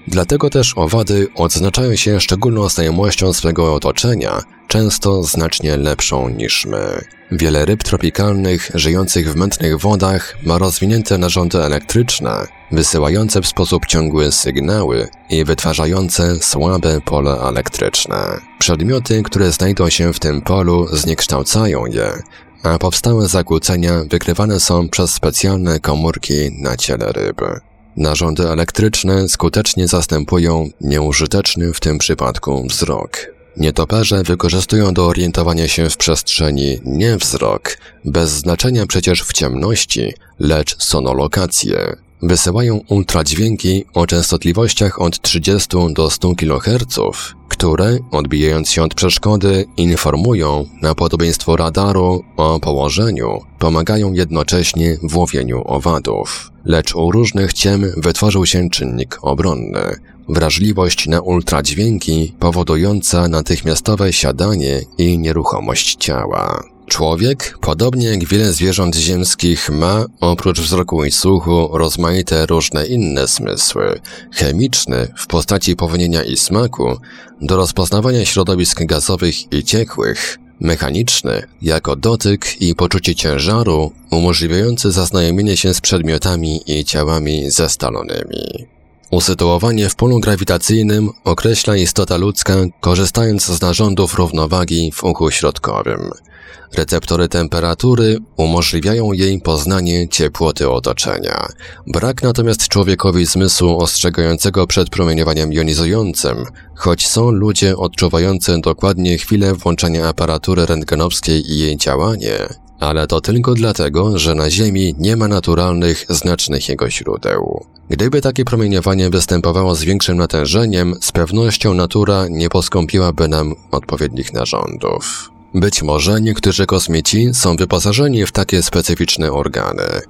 Dlatego też owady odznaczają się szczególną znajomością swego otoczenia, często znacznie lepszą niż my. Wiele ryb tropikalnych, żyjących w mętnych wodach, ma rozwinięte narządy elektryczne, wysyłające w sposób ciągły sygnały i wytwarzające słabe pole elektryczne. Przedmioty, które znajdą się w tym polu, zniekształcają je, a powstałe zakłócenia wykrywane są przez specjalne komórki na ciele ryby. Narządy elektryczne skutecznie zastępują nieużyteczny w tym przypadku wzrok. Nietoperze wykorzystują do orientowania się w przestrzeni nie wzrok, bez znaczenia przecież w ciemności, lecz sonolokację. Wysyłają ultradźwięki o częstotliwościach od 30 do 100 kHz, które, odbijając się od przeszkody, informują na podobieństwo radaru o położeniu, pomagają jednocześnie w łowieniu owadów. Lecz u różnych ciem wytworzył się czynnik obronny, wrażliwość na ultradźwięki powodująca natychmiastowe siadanie i nieruchomość ciała. Człowiek, podobnie jak wiele zwierząt ziemskich, ma oprócz wzroku i słuchu rozmaite różne inne zmysły, chemiczny w postaci powonienia i smaku, do rozpoznawania środowisk gazowych i ciekłych, mechaniczny jako dotyk i poczucie ciężaru, umożliwiający zaznajomienie się z przedmiotami i ciałami zestalonymi. Usytuowanie w polu grawitacyjnym określa istota ludzka korzystając z narządów równowagi w uchu środkowym. Receptory temperatury umożliwiają jej poznanie ciepłoty otoczenia. Brak natomiast człowiekowi zmysłu ostrzegającego przed promieniowaniem jonizującym, choć są ludzie odczuwający dokładnie chwilę włączania aparatury rentgenowskiej i jej działanie, ale to tylko dlatego, że na Ziemi nie ma naturalnych, znacznych jego źródeł. Gdyby takie promieniowanie występowało z większym natężeniem, z pewnością natura nie poskąpiłaby nam odpowiednich narządów. Być może niektórzy kosmici są wyposażeni w takie specyficzne organy.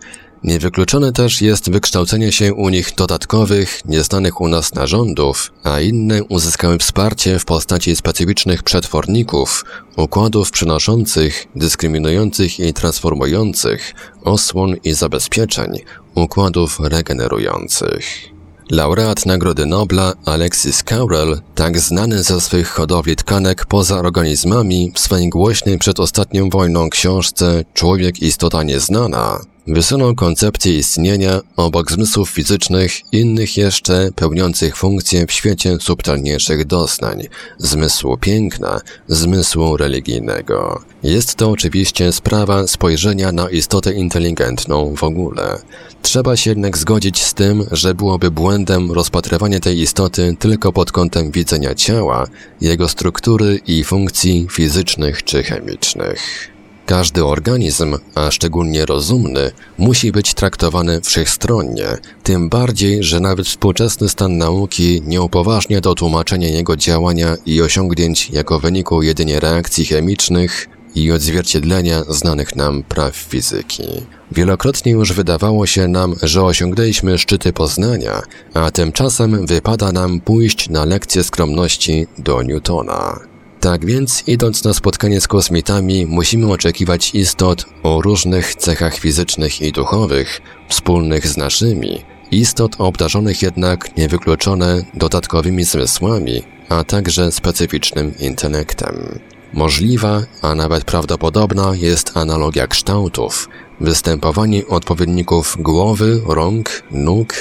Niewykluczone też jest wykształcenie się u nich dodatkowych, nieznanych u nas narządów, a inne uzyskały wsparcie w postaci specyficznych przetworników, układów przynoszących, dyskryminujących i transformujących, osłon i zabezpieczeń, układów regenerujących. Laureat Nagrody Nobla Alexis Carrel, tak znany ze swych hodowli tkanek poza organizmami w swojej głośnej przed ostatnią wojną książce Człowiek istota nieznana, wysunął koncepcję istnienia obok zmysłów fizycznych innych jeszcze pełniących funkcje w świecie subtelniejszych doznań, zmysłu piękna, zmysłu religijnego. Jest to oczywiście sprawa spojrzenia na istotę inteligentną w ogóle. Trzeba się jednak zgodzić z tym, że byłoby błędem rozpatrywanie tej istoty tylko pod kątem widzenia ciała, jego struktury i funkcji fizycznych czy chemicznych. Każdy organizm, a szczególnie rozumny, musi być traktowany wszechstronnie, tym bardziej, że nawet współczesny stan nauki nie upoważnia do tłumaczenia jego działania i osiągnięć jako wyniku jedynie reakcji chemicznych i odzwierciedlenia znanych nam praw fizyki. Wielokrotnie już wydawało się nam, że osiągnęliśmy szczyty poznania, a tymczasem wypada nam pójść na lekcję skromności do Newtona. Tak więc, idąc na spotkanie z kosmitami, musimy oczekiwać istot o różnych cechach fizycznych i duchowych, wspólnych z naszymi, istot obdarzonych jednak niewykluczone dodatkowymi zmysłami, a także specyficznym intelektem. Możliwa, a nawet prawdopodobna jest analogia kształtów, występowanie odpowiedników głowy, rąk, nóg,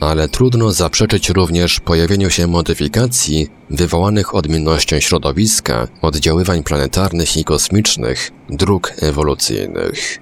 ale trudno zaprzeczyć również pojawieniu się modyfikacji wywołanych odmiennością środowiska, oddziaływań planetarnych i kosmicznych, dróg ewolucyjnych.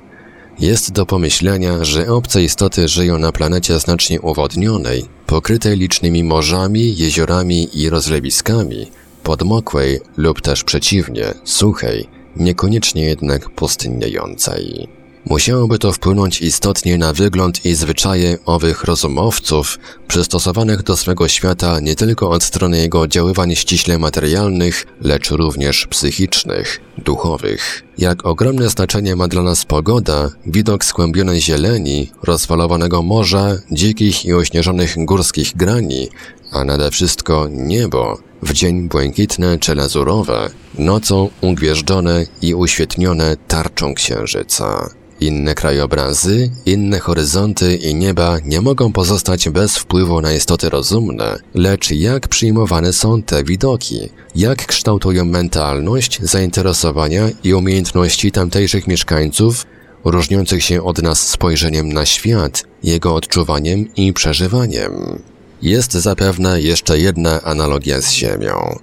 Jest do pomyślenia, że obce istoty żyją na planecie znacznie uwodnionej, pokrytej licznymi morzami, jeziorami i rozlewiskami, podmokłej lub też przeciwnie, suchej, niekoniecznie jednak pustynniejącej. Musiałoby to wpłynąć istotnie na wygląd i zwyczaje owych rozumowców, przystosowanych do swego świata nie tylko od strony jego oddziaływań ściśle materialnych, lecz również psychicznych, duchowych. Jak ogromne znaczenie ma dla nas pogoda, widok skłębionej zieleni, rozfalowanego morza, dzikich i ośnieżonych górskich grani, a nade wszystko niebo, w dzień błękitne czy lazurowe, nocą ugwieżdżone i uświetnione tarczą księżyca. Inne krajobrazy, inne horyzonty i nieba nie mogą pozostać bez wpływu na istoty rozumne, lecz jak przyjmowane są te widoki, jak kształtują mentalność, zainteresowania i umiejętności tamtejszych mieszkańców, różniących się od nas spojrzeniem na świat, jego odczuwaniem i przeżywaniem. Jest zapewne jeszcze jedna analogia z Ziemią.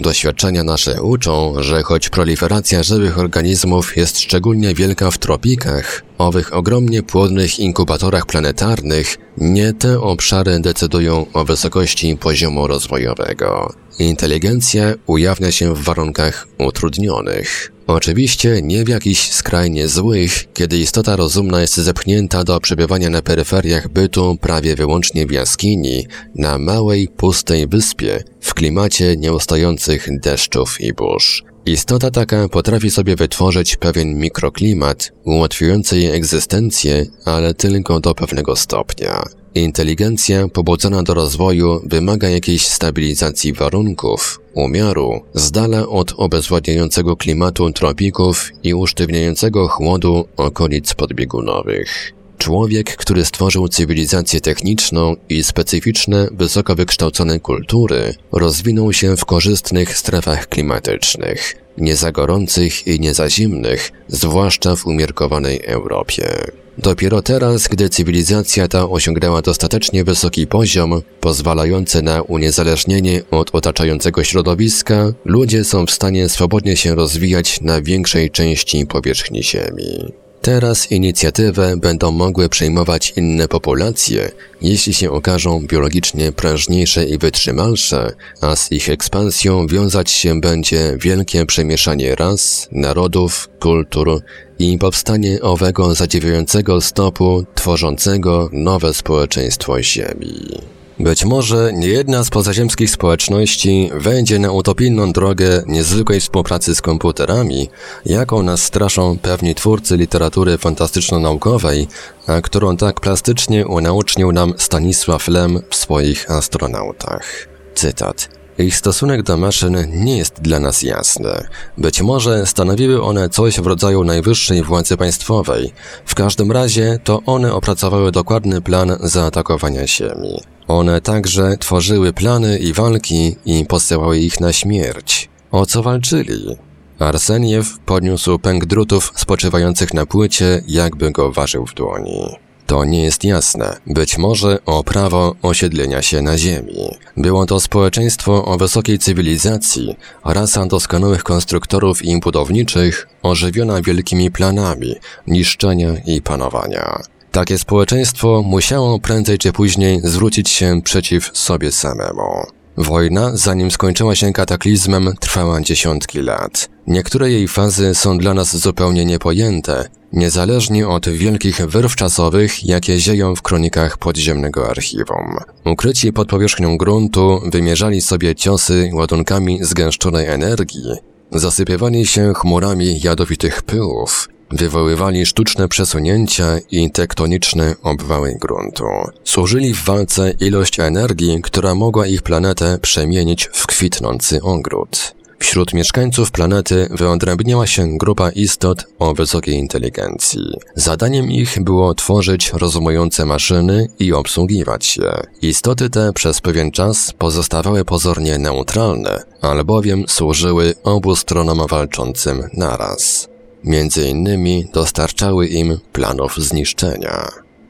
Doświadczenia nasze uczą, że choć proliferacja żywych organizmów jest szczególnie wielka w tropikach, owych ogromnie płodnych inkubatorach planetarnych, nie te obszary decydują o wysokości poziomu rozwojowego. Inteligencja ujawnia się w warunkach utrudnionych. Oczywiście nie w jakichś skrajnie złych, kiedy istota rozumna jest zepchnięta do przebywania na peryferiach bytu prawie wyłącznie w jaskini, na małej, pustej wyspie, w klimacie nieustających deszczów i burz. Istota taka potrafi sobie wytworzyć pewien mikroklimat, ułatwiający jej egzystencję, ale tylko do pewnego stopnia. Inteligencja pobudzona do rozwoju wymaga jakiejś stabilizacji warunków, umiaru, z dala od obezwładniającego klimatu tropików i usztywniającego chłodu okolic podbiegunowych. Człowiek, który stworzył cywilizację techniczną i specyficzne, wysoko wykształcone kultury, rozwinął się w korzystnych strefach klimatycznych, nie za gorących i nie za zimnych, zwłaszcza w umiarkowanej Europie. Dopiero teraz, gdy cywilizacja ta osiągnęła dostatecznie wysoki poziom, pozwalający na uniezależnienie od otaczającego środowiska, ludzie są w stanie swobodnie się rozwijać na większej części powierzchni Ziemi. Teraz inicjatywę będą mogły przejmować inne populacje, jeśli się okażą biologicznie prężniejsze i wytrzymalsze, a z ich ekspansją wiązać się będzie wielkie przemieszanie ras, narodów, kultur i powstanie owego zadziwiającego stopu tworzącego nowe społeczeństwo Ziemi. Być może niejedna z pozaziemskich społeczności wejdzie na utopijną drogę niezwykłej współpracy z komputerami, jaką nas straszą pewni twórcy literatury fantastyczno-naukowej, a którą tak plastycznie unaucznił nam Stanisław Lem w swoich astronautach. Cytat. Ich stosunek do maszyn nie jest dla nas jasny. Być może stanowiły one coś w rodzaju najwyższej władzy państwowej. W każdym razie to one opracowały dokładny plan zaatakowania Ziemi. One także tworzyły plany i walki i posyłały ich na śmierć. O co walczyli? Arseniew podniósł pęk drutów spoczywających na płycie, jakby go ważył w dłoni. To nie jest jasne. Być może o prawo osiedlenia się na Ziemi. Było to społeczeństwo o wysokiej cywilizacji, rasa doskonałych konstruktorów i budowniczych, ożywiona wielkimi planami, niszczenia i panowania. Takie społeczeństwo musiało prędzej czy później zwrócić się przeciw sobie samemu. Wojna, zanim skończyła się kataklizmem, trwała dziesiątki lat. Niektóre jej fazy są dla nas zupełnie niepojęte, niezależnie od wielkich wyrw czasowych, jakie zieją w kronikach podziemnego archiwum. Ukryci pod powierzchnią gruntu wymierzali sobie ciosy ładunkami zgęszczonej energii, zasypiewali się chmurami jadowitych pyłów, wywoływali sztuczne przesunięcia i tektoniczne obwały gruntu. Służyli w walce ilość energii, która mogła ich planetę przemienić w kwitnący ogród. Wśród mieszkańców planety wyodrębniała się grupa istot o wysokiej inteligencji. Zadaniem ich było tworzyć rozumujące maszyny i obsługiwać je. Istoty te przez pewien czas pozostawały pozornie neutralne, albowiem służyły obu stronom walczącym naraz. Między innymi dostarczały im planów zniszczenia.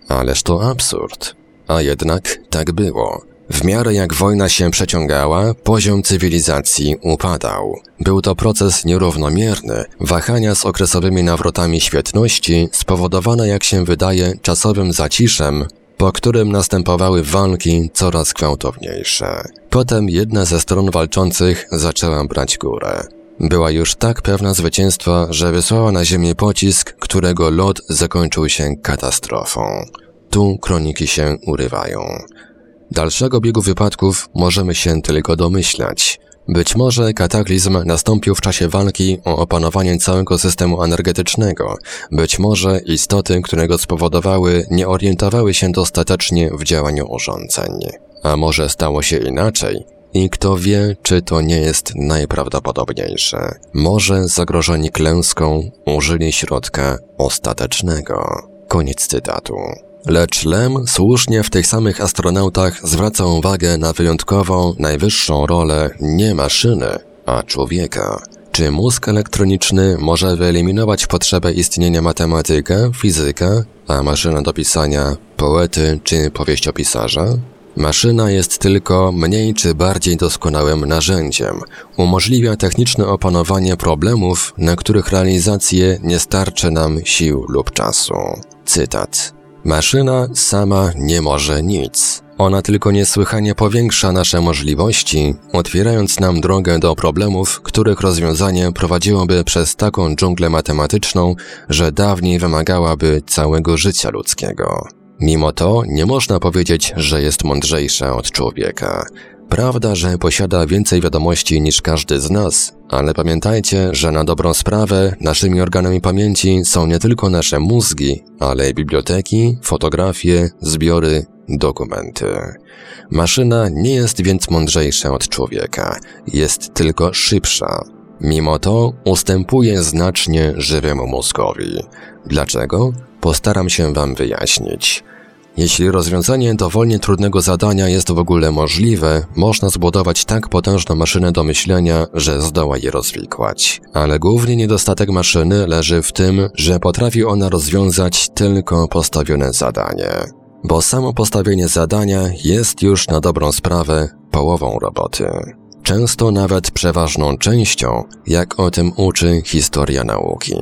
Ależ to absurd. A jednak tak było. W miarę jak wojna się przeciągała, poziom cywilizacji upadał. Był to proces nierównomierny, wahania z okresowymi nawrotami świetności, spowodowane jak się wydaje czasowym zaciszem, po którym następowały walki coraz gwałtowniejsze. Potem jedna ze stron walczących zaczęła brać górę. Była już tak pewna zwycięstwa, że wysłała na ziemię pocisk, którego lot zakończył się katastrofą. Tu kroniki się urywają. Dalszego biegu wypadków możemy się tylko domyślać. Być może kataklizm nastąpił w czasie walki o opanowanie całego systemu energetycznego. Być może istoty, które go spowodowały, nie orientowały się dostatecznie w działaniu urządzeń. A może stało się inaczej? I kto wie, czy to nie jest najprawdopodobniejsze. Może zagrożeni klęską użyli środka ostatecznego. Koniec cytatu. Lecz Lem słusznie w tych samych astronautach zwraca uwagę na wyjątkową, najwyższą rolę nie maszyny, a człowieka. Czy mózg elektroniczny może wyeliminować potrzebę istnienia matematyka, fizyka, a maszyna do pisania poety czy powieściopisarza? Maszyna jest tylko mniej czy bardziej doskonałym narzędziem. Umożliwia techniczne opanowanie problemów, na których realizację nie starczy nam sił lub czasu. Cytat. Maszyna sama nie może nic. Ona tylko niesłychanie powiększa nasze możliwości, otwierając nam drogę do problemów, których rozwiązanie prowadziłoby przez taką dżunglę matematyczną, że dawniej wymagałaby całego życia ludzkiego. Mimo to nie można powiedzieć, że jest mądrzejsza od człowieka. Prawda, że posiada więcej wiadomości niż każdy z nas, ale pamiętajcie, że na dobrą sprawę naszymi organami pamięci są nie tylko nasze mózgi, ale biblioteki, fotografie, zbiory, dokumenty. Maszyna nie jest więc mądrzejsza od człowieka, jest tylko szybsza. Mimo to ustępuje znacznie żywemu mózgowi. Dlaczego? Postaram się Wam wyjaśnić. Jeśli rozwiązanie dowolnie trudnego zadania jest w ogóle możliwe, można zbudować tak potężną maszynę do myślenia, że zdoła je rozwikłać. Ale głównie niedostatek maszyny leży w tym, że potrafi ona rozwiązać tylko postawione zadanie. Bo samo postawienie zadania jest już na dobrą sprawę połową roboty. Często nawet przeważną częścią, jak o tym uczy historia nauki.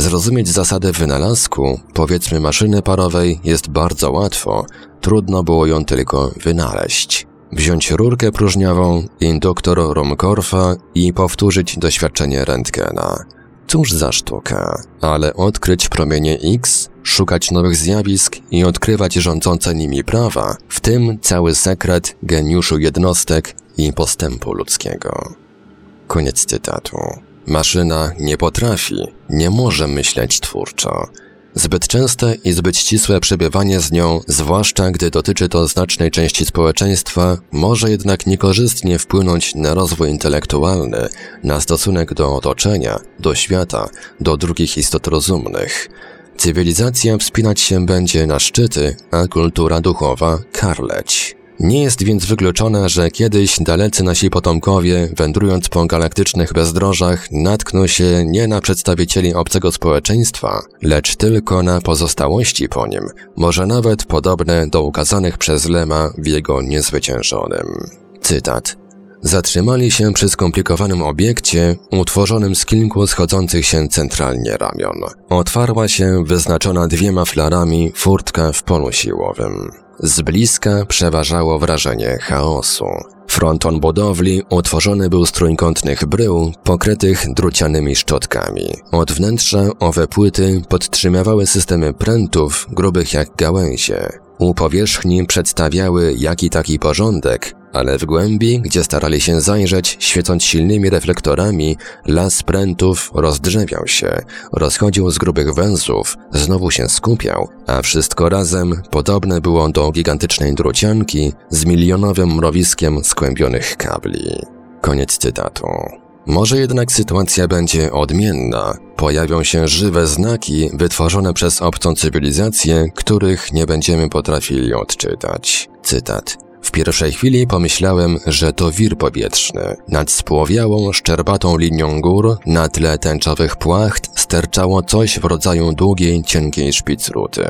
Zrozumieć zasadę wynalazku, powiedzmy maszyny parowej, jest bardzo łatwo, trudno było ją tylko wynaleźć. Wziąć rurkę próżniową, induktor Rumkorfa i powtórzyć doświadczenie Rentgena. Cóż za sztuka, ale odkryć promienie X szukać nowych zjawisk i odkrywać rządzące nimi prawa, w tym cały sekret geniuszu jednostek i postępu ludzkiego. Koniec cytatu. Maszyna nie potrafi, nie może myśleć twórczo. Zbyt częste i zbyt ścisłe przebywanie z nią, zwłaszcza gdy dotyczy to znacznej części społeczeństwa, może jednak niekorzystnie wpłynąć na rozwój intelektualny, na stosunek do otoczenia, do świata, do drugich istot rozumnych. Cywilizacja wspinać się będzie na szczyty, a kultura duchowa karleć. Nie jest więc wykluczone, że kiedyś dalecy nasi potomkowie, wędrując po galaktycznych bezdrożach, natkną się nie na przedstawicieli obcego społeczeństwa, lecz tylko na pozostałości po nim, może nawet podobne do ukazanych przez Lema w jego niezwyciężonym. Cytat. Zatrzymali się przy skomplikowanym obiekcie, utworzonym z kilku schodzących się centralnie ramion. Otwarła się wyznaczona dwiema flarami furtka w polu siłowym. Z bliska przeważało wrażenie chaosu. Fronton budowli utworzony był z trójkątnych brył pokrytych drucianymi szczotkami. Od wnętrza owe płyty podtrzymywały systemy prętów grubych jak gałęzie. U powierzchni przedstawiały jaki taki porządek, ale w głębi, gdzie starali się zajrzeć, świecąc silnymi reflektorami, las prętów rozdrzewiał się, rozchodził z grubych węzłów, znowu się skupiał, a wszystko razem podobne było do gigantycznej drucianki z milionowym mrowiskiem skłębionych kabli. Koniec cytatu. Może jednak sytuacja będzie odmienna. Pojawią się żywe znaki wytworzone przez obcą cywilizację, których nie będziemy potrafili odczytać. Cytat. W pierwszej chwili pomyślałem, że to wir powietrzny. Nad spłowiałą, szczerbatą linią gór, na tle tęczowych płacht, sterczało coś w rodzaju długiej, cienkiej szpicruty.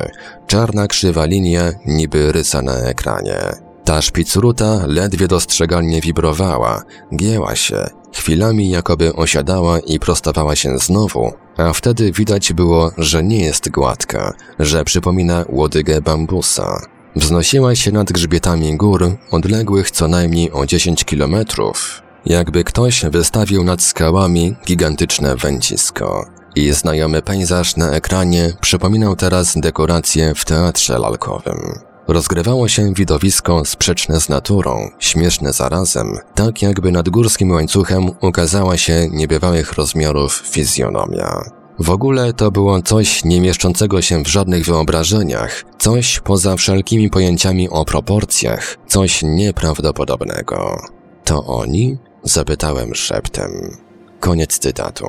Czarna krzywa linia, niby rysa na ekranie. Ta szpicruta ledwie dostrzegalnie wibrowała, gięła się, chwilami jakoby osiadała i prostowała się znowu, a wtedy widać było, że nie jest gładka, że przypomina łodygę bambusa. Wznosiła się nad grzbietami gór, odległych co najmniej o 10 kilometrów, jakby ktoś wystawił nad skałami gigantyczne węcisko. I znajomy pejzaż na ekranie przypominał teraz dekoracje w teatrze lalkowym. Rozgrywało się widowisko sprzeczne z naturą, śmieszne zarazem, tak jakby nad górskim łańcuchem ukazała się niebywałych rozmiarów fizjonomia. W ogóle to było coś nie mieszczącego się w żadnych wyobrażeniach, coś poza wszelkimi pojęciami o proporcjach, coś nieprawdopodobnego. To oni? Zapytałem szeptem. Koniec cytatu.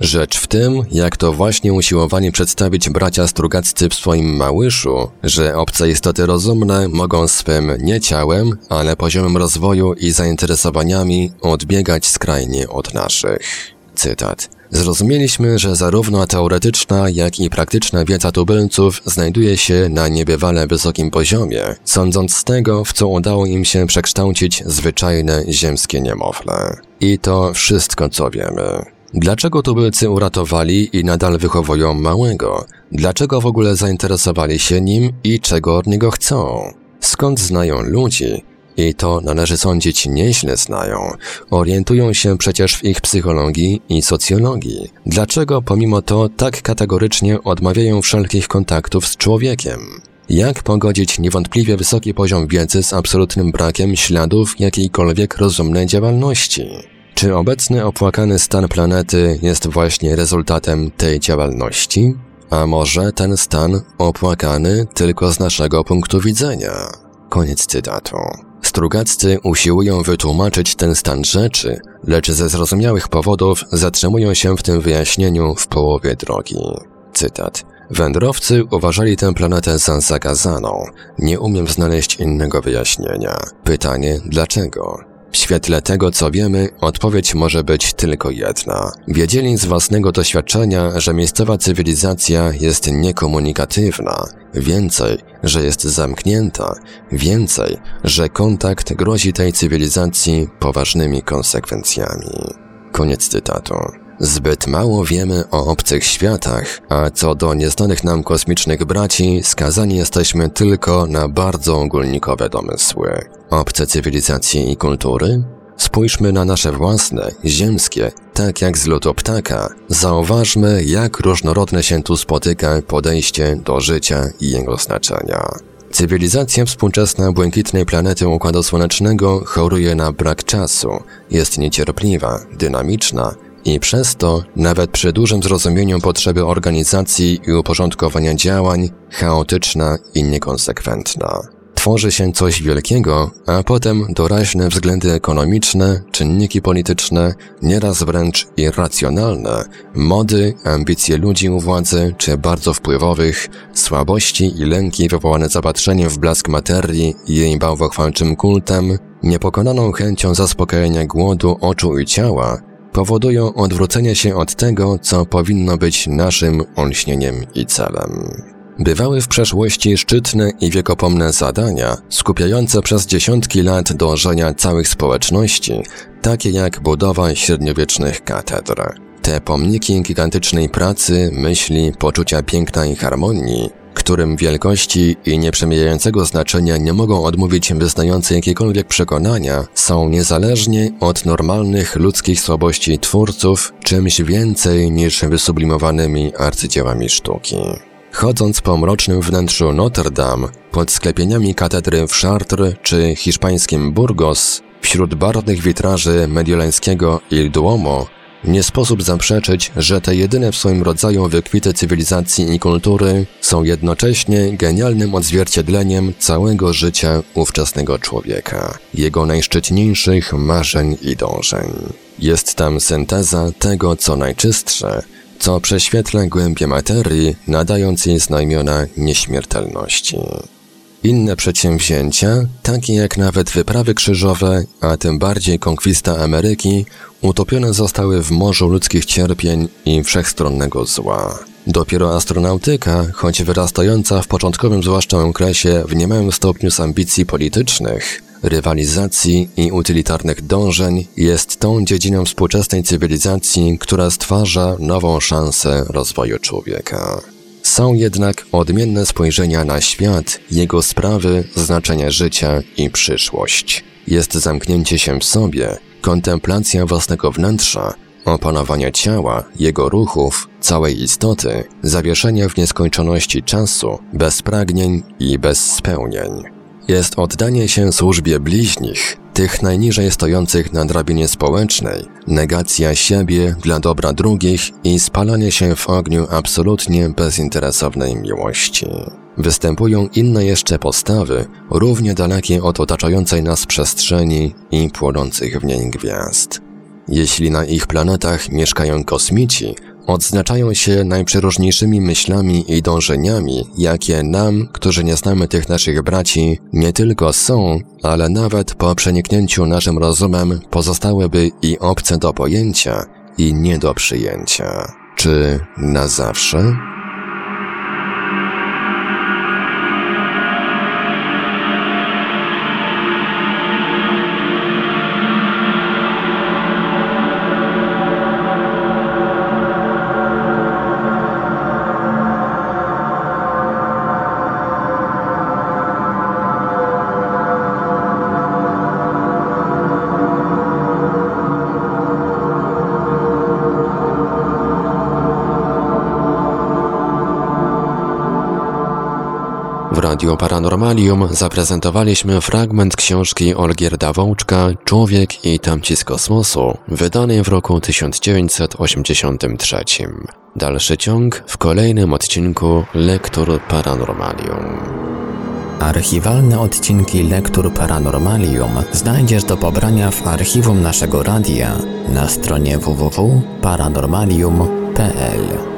Rzecz w tym, jak to właśnie usiłowali przedstawić bracia Strugaccy w swoim Małyszu, że obce istoty rozumne mogą swym nie ciałem, ale poziomem rozwoju i zainteresowaniami odbiegać skrajnie od naszych. Cytat. Zrozumieliśmy, że zarówno teoretyczna, jak i praktyczna wiedza tubylców znajduje się na niebywale wysokim poziomie, sądząc z tego, w co udało im się przekształcić zwyczajne ziemskie niemowlę. I to wszystko, co wiemy. Dlaczego tubylcy uratowali i nadal wychowują małego? Dlaczego w ogóle zainteresowali się nim i czego od niego chcą? Skąd znają ludzi? I to należy sądzić nieźle znają. Orientują się przecież w ich psychologii i socjologii. Dlaczego pomimo to tak kategorycznie odmawiają wszelkich kontaktów z człowiekiem? Jak pogodzić niewątpliwie wysoki poziom wiedzy z absolutnym brakiem śladów jakiejkolwiek rozumnej działalności? Czy obecny opłakany stan planety jest właśnie rezultatem tej działalności? A może ten stan opłakany tylko z naszego punktu widzenia? Koniec cytatu. Strugaccy usiłują wytłumaczyć ten stan rzeczy, lecz ze zrozumiałych powodów zatrzymują się w tym wyjaśnieniu w połowie drogi. Cytat. Wędrowcy uważali tę planetę za zagazaną. Nie umiem znaleźć innego wyjaśnienia. Pytanie dlaczego? W świetle tego, co wiemy, odpowiedź może być tylko jedna. Wiedzieli z własnego doświadczenia, że miejscowa cywilizacja jest niekomunikatywna, więcej, że jest zamknięta, więcej, że kontakt grozi tej cywilizacji poważnymi konsekwencjami. Koniec cytatu. Zbyt mało wiemy o obcych światach, a co do nieznanych nam kosmicznych braci, skazani jesteśmy tylko na bardzo ogólnikowe domysły. Obce cywilizacje i kultury? Spójrzmy na nasze własne, ziemskie, tak jak z lotu ptaka. Zauważmy, jak różnorodne się tu spotyka podejście do życia i jego znaczenia. Cywilizacja współczesna błękitnej planety Układu Słonecznego choruje na brak czasu, jest niecierpliwa, dynamiczna i przez to, nawet przy dużym zrozumieniu potrzeby organizacji i uporządkowania działań, chaotyczna i niekonsekwentna. Tworzy się coś wielkiego, a potem doraźne względy ekonomiczne, czynniki polityczne, nieraz wręcz irracjonalne, mody, ambicje ludzi u władzy czy bardzo wpływowych, słabości i lęki wywołane zapatrzeniem w blask materii i jej bałwochwalczym kultem, niepokonaną chęcią zaspokojenia głodu oczu i ciała, powodują odwrócenie się od tego, co powinno być naszym olśnieniem i celem. Bywały w przeszłości szczytne i wiekopomne zadania, skupiające przez dziesiątki lat dążenia całych społeczności, takie jak budowa średniowiecznych katedr. Te pomniki gigantycznej pracy, myśli, poczucia piękna i harmonii, którym wielkości i nieprzemijającego znaczenia nie mogą odmówić wyznający jakiekolwiek przekonania, są niezależnie od normalnych ludzkich słabości twórców czymś więcej niż wysublimowanymi arcydziełami sztuki. Chodząc po mrocznym wnętrzu Notre Dame, pod sklepieniami katedry w Chartres czy hiszpańskim Burgos, wśród barwnych witraży mediolańskiego Il Duomo, nie sposób zaprzeczyć, że te jedyne w swoim rodzaju wykwity cywilizacji i kultury są jednocześnie genialnym odzwierciedleniem całego życia ówczesnego człowieka, jego najszczytniejszych marzeń i dążeń. Jest tam synteza tego, co najczystsze, co prześwietla głębie materii, nadając jej znamiona nieśmiertelności. Inne przedsięwzięcia, takie jak nawet wyprawy krzyżowe, a tym bardziej konkwista Ameryki, utopione zostały w morzu ludzkich cierpień i wszechstronnego zła. Dopiero astronautyka, choć wyrastająca w początkowym zwłaszcza okresie w niemałym stopniu z ambicji politycznych, rywalizacji i utylitarnych dążeń, jest tą dziedziną współczesnej cywilizacji, która stwarza nową szansę rozwoju człowieka. Są jednak odmienne spojrzenia na świat, jego sprawy, znaczenie życia i przyszłość. Jest zamknięcie się w sobie, kontemplacja własnego wnętrza, opanowania ciała, jego ruchów, całej istoty, zawieszenie w nieskończoności czasu, bez pragnień i bez spełnień. Jest oddanie się służbie bliźnich, tych najniżej stojących na drabinie społecznej, negacja siebie dla dobra drugich i spalanie się w ogniu absolutnie bezinteresownej miłości. Występują inne jeszcze postawy, równie dalekie od otaczającej nas przestrzeni i płonących w niej gwiazd. Jeśli na ich planetach mieszkają kosmici, odznaczają się najprzeróżniejszymi myślami i dążeniami, jakie nam, którzy nie znamy tych naszych braci, nie tylko są, ale nawet po przeniknięciu naszym rozumem pozostałyby i obce do pojęcia, i nie do przyjęcia. Czy na zawsze? W Radio Paranormalium zaprezentowaliśmy fragment książki Olgierda Wołczka Człowiek i tamci z kosmosu, wydanej w roku 1983. Dalszy ciąg w kolejnym odcinku Lektur Paranormalium. Archiwalne odcinki Lektur Paranormalium znajdziesz do pobrania w archiwum naszego radia na stronie www.paranormalium.pl.